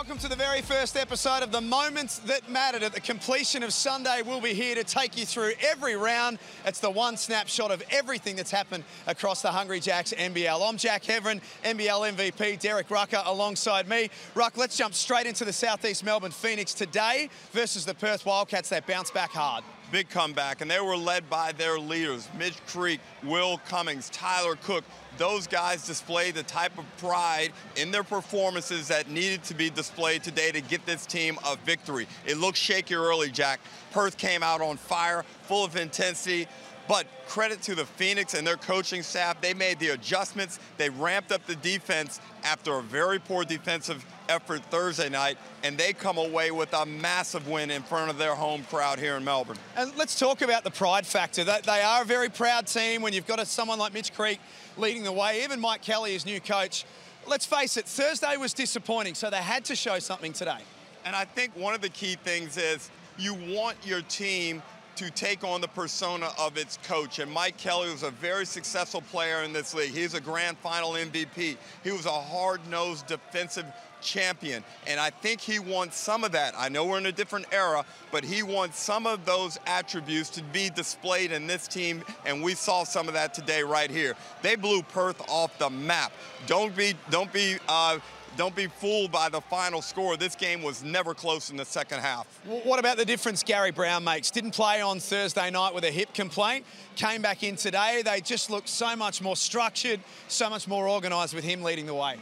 Welcome to the very first episode of The Moments That Mattered. At the completion of Sunday, we'll be here to take you through every round. It's the one snapshot of everything that's happened across the Hungry Jacks NBL. I'm Jack Heverin, NBL MVP, Derek Rucker alongside me. Ruck, let's jump straight into the Southeast Melbourne Phoenix today versus the Perth Wildcats. They bounce back hard big comeback, and they were led by their leaders, Mitch Creek, Will Cummings, Tyler Cook. Those guys displayed the type of pride in their performances that needed to be displayed today to get this team a victory. It looked shaky early, Jack. Perth came out on fire, full of intensity. But credit to the Phoenix and their coaching staff. They made the adjustments. They ramped up the defense after a very poor defensive effort Thursday night, and they come away with a massive win in front of their home crowd here in Melbourne. And let's talk about the pride factor. They are a very proud team when you've got someone like Mitch Creek leading the way, even Mike Kelly, as new coach. Let's face it, Thursday was disappointing, so they had to show something today. And I think one of the key things is you want your team to take on the persona of its coach. And Mike Kelly was a very successful player in this league. He's a grand final MVP. He was a hard-nosed defensive champion. And I think he wants some of that. I know we're in a different era, but he wants some of those attributes to be displayed in this team, and we saw some of that today right here. They blew Perth off the map. Don't be, don't be uh, don't be fooled by the final score. This game was never close in the second half. What about the difference Gary Browne makes? Didn't play on Thursday night with a hip complaint, came back in today. They just look so much more structured, so much more organised with him leading the way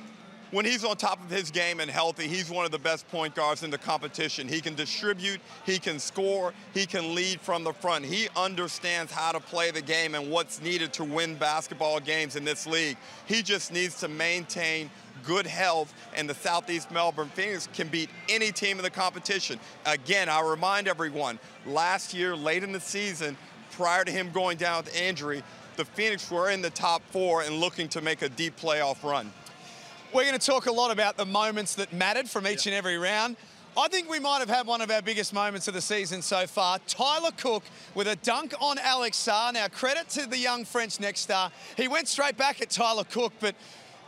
when he's on top of his game and healthy, he's one of the best point guards in the competition. He can distribute, he can score, he can lead from the front. He understands how to play the game and what's needed to win basketball games in this league. He just needs to maintain good health, and the Southeast Melbourne Phoenix can beat any team in the competition. Again, I remind everyone, last year, late in the season, prior to him going down with injury, the Phoenix were in the top four and looking to make a deep playoff run. We're going to talk a lot about the moments that mattered from each yeah. and every round. I think we might have had one of our biggest moments of the season so far. Tyler Cook with a dunk on Alex Sarr. Now, credit to the young French next star. He went straight back at Tyler Cook, but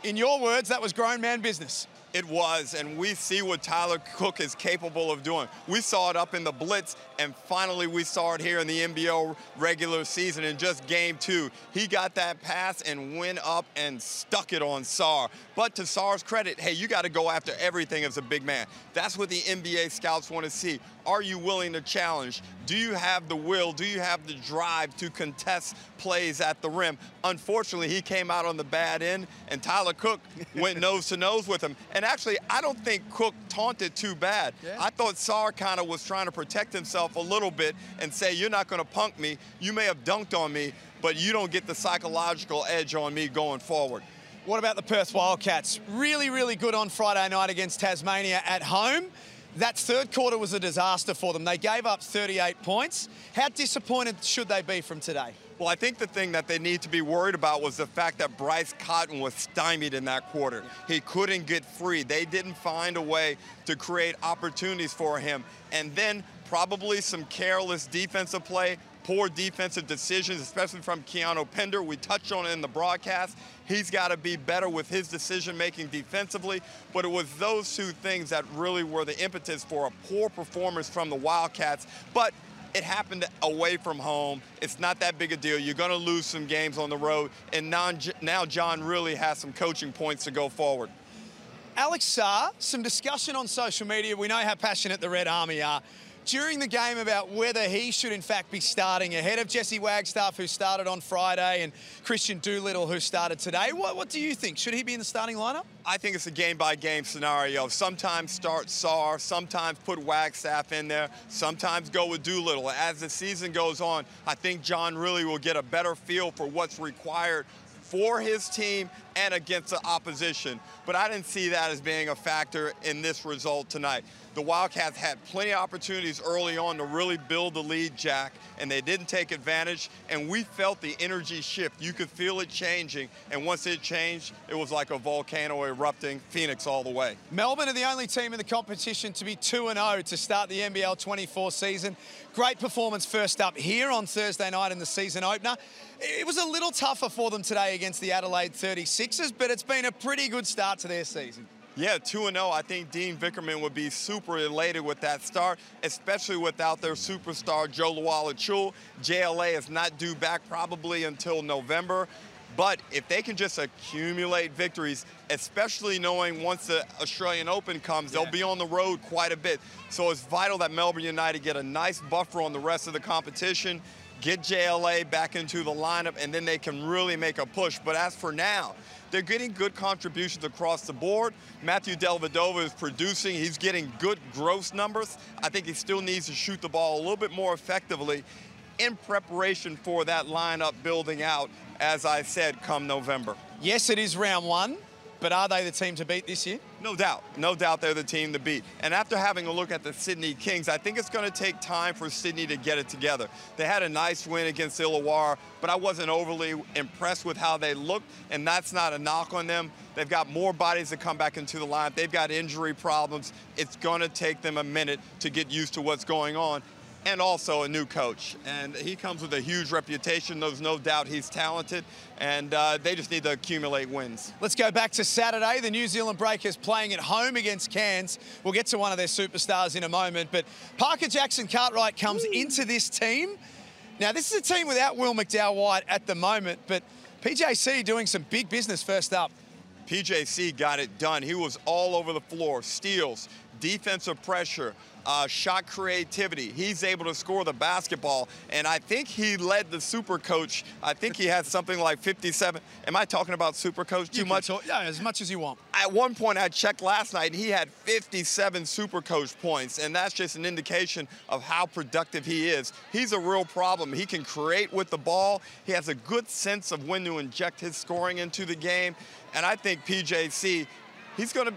in your words, that was grown man business. It was, and we see what Tyler Cook is capable of doing. We saw it up in the Blitz, and finally we saw it here in the NBL regular season in just game two. He got that pass and went up and stuck it on Sarr. But to Sarr's credit, hey, you got to go after everything as a big man. That's what the NBA scouts want to see. Are you willing to challenge? Do you have the will? Do you have the drive to contest plays at the rim? Unfortunately, he came out on the bad end, and Tyler Cook went nose to nose with him. And actually, I don't think Cook taunted too bad. Yeah. I thought Sarr kind of was trying to protect himself a little bit and say, you're not going to punk me. You may have dunked on me, but you don't get the psychological edge on me going forward. What about the Perth Wildcats? Really, really good on Friday night against Tasmania at home. That third quarter was a disaster for them. They gave up 38 points. How disappointed should they be from today? Well, I think the thing that they need to be worried about was the fact that Bryce Cotton was stymied in that quarter. He couldn't get free. They didn't find a way to create opportunities for him. And then probably some careless defensive play poor defensive decisions, especially from Keanu Pinder. We touched on it in the broadcast. He's got to be better with his decision making defensively. But it was those two things that really were the impetus for a poor performance from the Wildcats. But it happened away from home. It's not that big a deal. You're going to lose some games on the road. And now, John Rillie has some coaching points to go forward. Alex Sarr, some discussion on social media. We know how passionate the Red Army are during the game about whether he should in fact be starting ahead of Jesse Wagstaff, who started on Friday, and Kristian Doolittle, who started today. What, what do you think? Should he be in the starting lineup? I think it's a game-by-game scenario. Sometimes start Sarr, sometimes put Wagstaff in there, sometimes go with Doolittle. As the season goes on, I think John Rillie will get a better feel for what's required for his team and against the opposition. But I didn't see that as being a factor in this result tonight. The Wildcats had plenty of opportunities early on to really build the lead, Jack, and they didn't take advantage. And we felt the energy shift. You could feel it changing. And once it changed, it was like a volcano erupting, Phoenix all the way. Melbourne are the only team in the competition to be 2-0 to start the NBL 24 season. Great performance first up here on Thursday night in the season opener. It was a little tougher for them today against the Adelaide 36ers, but it's been a pretty good start to their season. Yeah, 2 0. I think Dean Vickerman would be super elated with that start, especially without their superstar Jo Lual-Acuil. JLA is not due back probably until November. But if they can just accumulate victories, especially knowing once the Australian Open comes, yeah. they'll be on the road quite a bit. So it's vital that Melbourne United get a nice buffer on the rest of the competition, get JLA back into the lineup, and then they can really make a push. But as for now, they're getting good contributions across the board. Matthew Dellavedova is producing. He's getting good gross numbers. I think he still needs to shoot the ball a little bit more effectively in preparation for that lineup building out, as I said, come November. Yes, it is round one. But are they the team to beat this year? No doubt. No doubt they're the team to beat. And after having a look at the Sydney Kings, I think it's going to take time for Sydney to get it together. They had a nice win against Illawarra, but I wasn't overly impressed with how they looked, and that's not a knock on them. They've got more bodies to come back into the line. They've got injury problems. It's going to take them a minute to get used to what's going on and also a new coach. And he comes with a huge reputation. There's no doubt he's talented, and uh, they just need to accumulate wins. Let's go back to Saturday. The New Zealand Breakers playing at home against Cairns. We'll get to one of their superstars in a moment, but Parker Jackson Cartwright comes Ooh. into this team. Now, this is a team without Will McDowell White at the moment, but PJC doing some big business first up. PJC got it done. He was all over the floor, steals, defensive pressure, uh, shot creativity. He's able to score the basketball, and I think he led the super coach. I think he had something like 57. Am I talking about super coach too much? Talk, yeah, as much as you want. At one point, I checked last night, and he had 57 super coach points, and that's just an indication of how productive he is. He's a real problem. He can create with the ball. He has a good sense of when to inject his scoring into the game, and I think PJC, he's going to.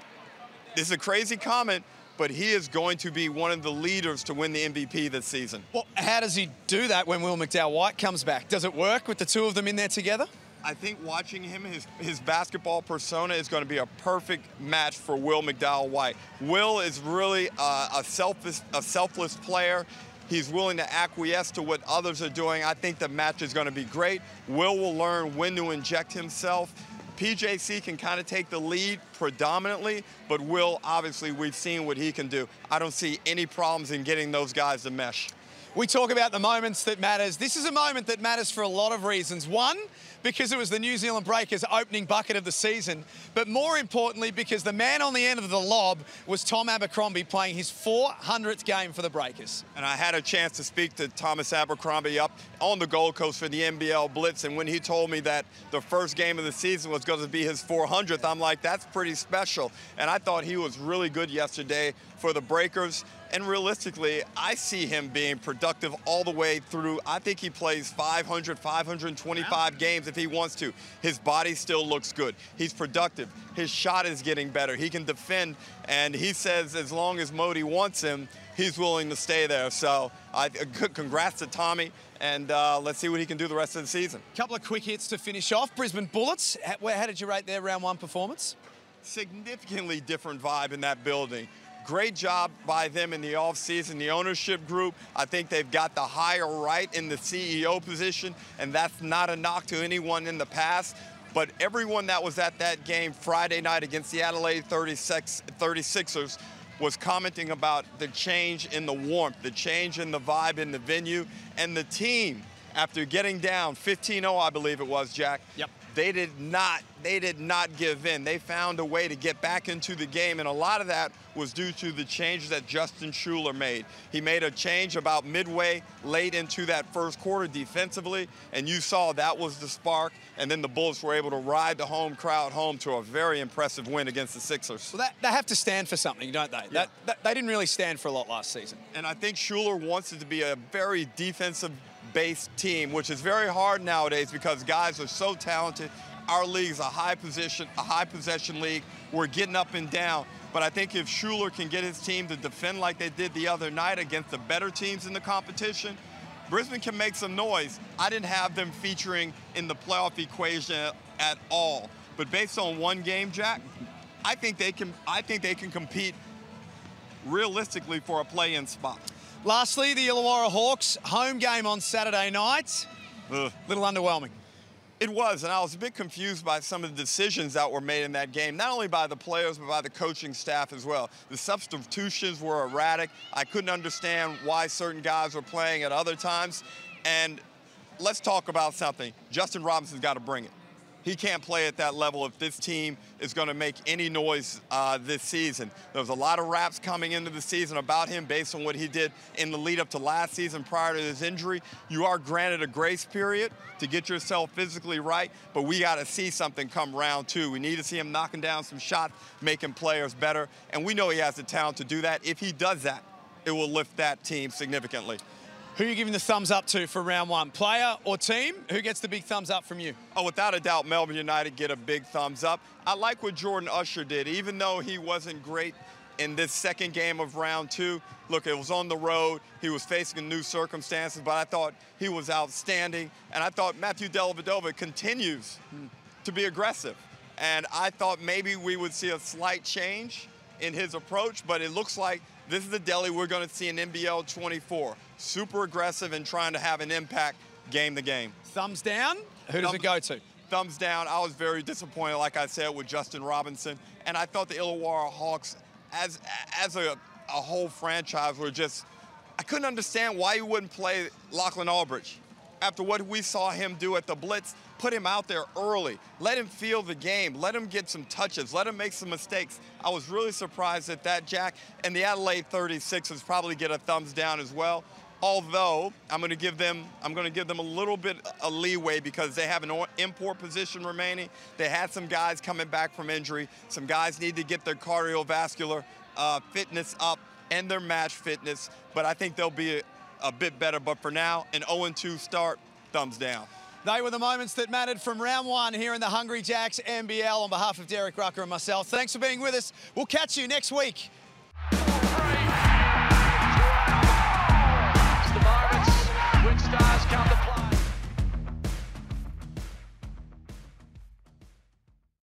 This is a crazy comment, but he is going to be one of the leaders to win the MVP this season. Well, how does he do that when Will McDowell White comes back? Does it work with the two of them in there together? I think watching him, his, his basketball persona is going to be a perfect match for Will McDowell White. Will is really uh, a, selfish, a selfless player. He's willing to acquiesce to what others are doing. I think the match is going to be great. Will will learn when to inject himself PJC can kind of take the lead predominantly, but Will, obviously, we've seen what he can do. I don't see any problems in getting those guys to mesh. We talk about the moments that matters. This is a moment that matters for a lot of reasons. One, because it was the New Zealand Breakers opening bucket of the season, but more importantly because the man on the end of the lob was Tom Abercrombie playing his 400th game for the Breakers. And I had a chance to speak to Thomas Abercrombie up on the Gold Coast for the NBL Blitz, and when he told me that the first game of the season was going to be his 400th, I'm like, that's pretty special. And I thought he was really good yesterday for the Breakers. And realistically, I see him being productive all the way through. I think he plays 500, 525 games if he wants to. His body still looks good. He's productive. His shot is getting better. He can defend. And he says as long as Mody wants him, he's willing to stay there. So I, congrats to Tommy. And uh, let's see what he can do the rest of the season. Couple of quick hits to finish off. Brisbane Bullets, how, how did you rate their round one performance? Significantly different vibe in that building. Great job by them in the offseason. The ownership group, I think they've got the higher right in the CEO position, and that's not a knock to anyone in the past. But everyone that was at that game Friday night against the Adelaide 36, 36ers was commenting about the change in the warmth, the change in the vibe in the venue, and the team, after getting down 15-0, I believe it was, Jack. Yep. They did not they did not give in. They found a way to get back into the game, and a lot of that was due to the changes that Justin Schueller made. He made a change about midway, late into that first quarter defensively, and you saw that was the spark, and then the Bulls were able to ride the home crowd home to a very impressive win against the Sixers. Well, that, they have to stand for something, don't they? Yeah. That, that, they didn't really stand for a lot last season. And I think Schueller wants it to be a very defensive based team, which is very hard nowadays because guys are so talented our league is a high position, a high possession league. We're getting up and down. But I think if Schueller can get his team to defend like they did the other night against the better teams in the competition, Brisbane can make some noise. I didn't have them featuring in the playoff equation at all. But based on one game, Jack, I think they can I think they can compete realistically for a play-in spot. Lastly, the Illawarra Hawks home game on Saturday night. Ugh. Little underwhelming. It was, and I was a bit confused by some of the decisions that were made in that game, not only by the players, but by the coaching staff as well. The substitutions were erratic. I couldn't understand why certain guys were playing at other times. And let's talk about something. Justin Robinson's got to bring it. He can't play at that level if this team is going to make any noise uh, this season. There was a lot of raps coming into the season about him based on what he did in the lead up to last season prior to his injury. You are granted a grace period to get yourself physically right, but we got to see something come round two. We need to see him knocking down some shots, making players better, and we know he has the talent to do that. If he does that, it will lift that team significantly. Who are you giving the thumbs up to for round one? Player or team? Who gets the big thumbs up from you? Oh, without a doubt, Melbourne United get a big thumbs up. I like what Jordan Usher did, even though he wasn't great in this second game of round two. Look, it was on the road. He was facing new circumstances, but I thought he was outstanding. And I thought Matthew Dellavedova continues to be aggressive. And I thought maybe we would see a slight change in his approach, but it looks like this is the Delly we're going to see in NBL 24 super aggressive and trying to have an impact game to game. Thumbs down? Who does it go to? Thumbs down. I was very disappointed, like I said, with Justin Robinson. And I thought the Illawarra Hawks, as, as a, a whole franchise, were just, I couldn't understand why you wouldn't play Lachlan Olbrich. After what we saw him do at the Blitz, put him out there early. Let him feel the game. Let him get some touches. Let him make some mistakes. I was really surprised at that, Jack. And the Adelaide 36ers probably get a thumbs down as well although I'm going to give them I'm going to give them a little bit of leeway because they have an import position remaining. They had some guys coming back from injury. Some guys need to get their cardiovascular uh, fitness up and their match fitness, but I think they'll be a bit better. But for now, an 0-2 start, thumbs down. They were the moments that mattered from round one here in the Hungry Jacks NBL on behalf of Derek Rucker and myself. Thanks for being with us. We'll catch you next week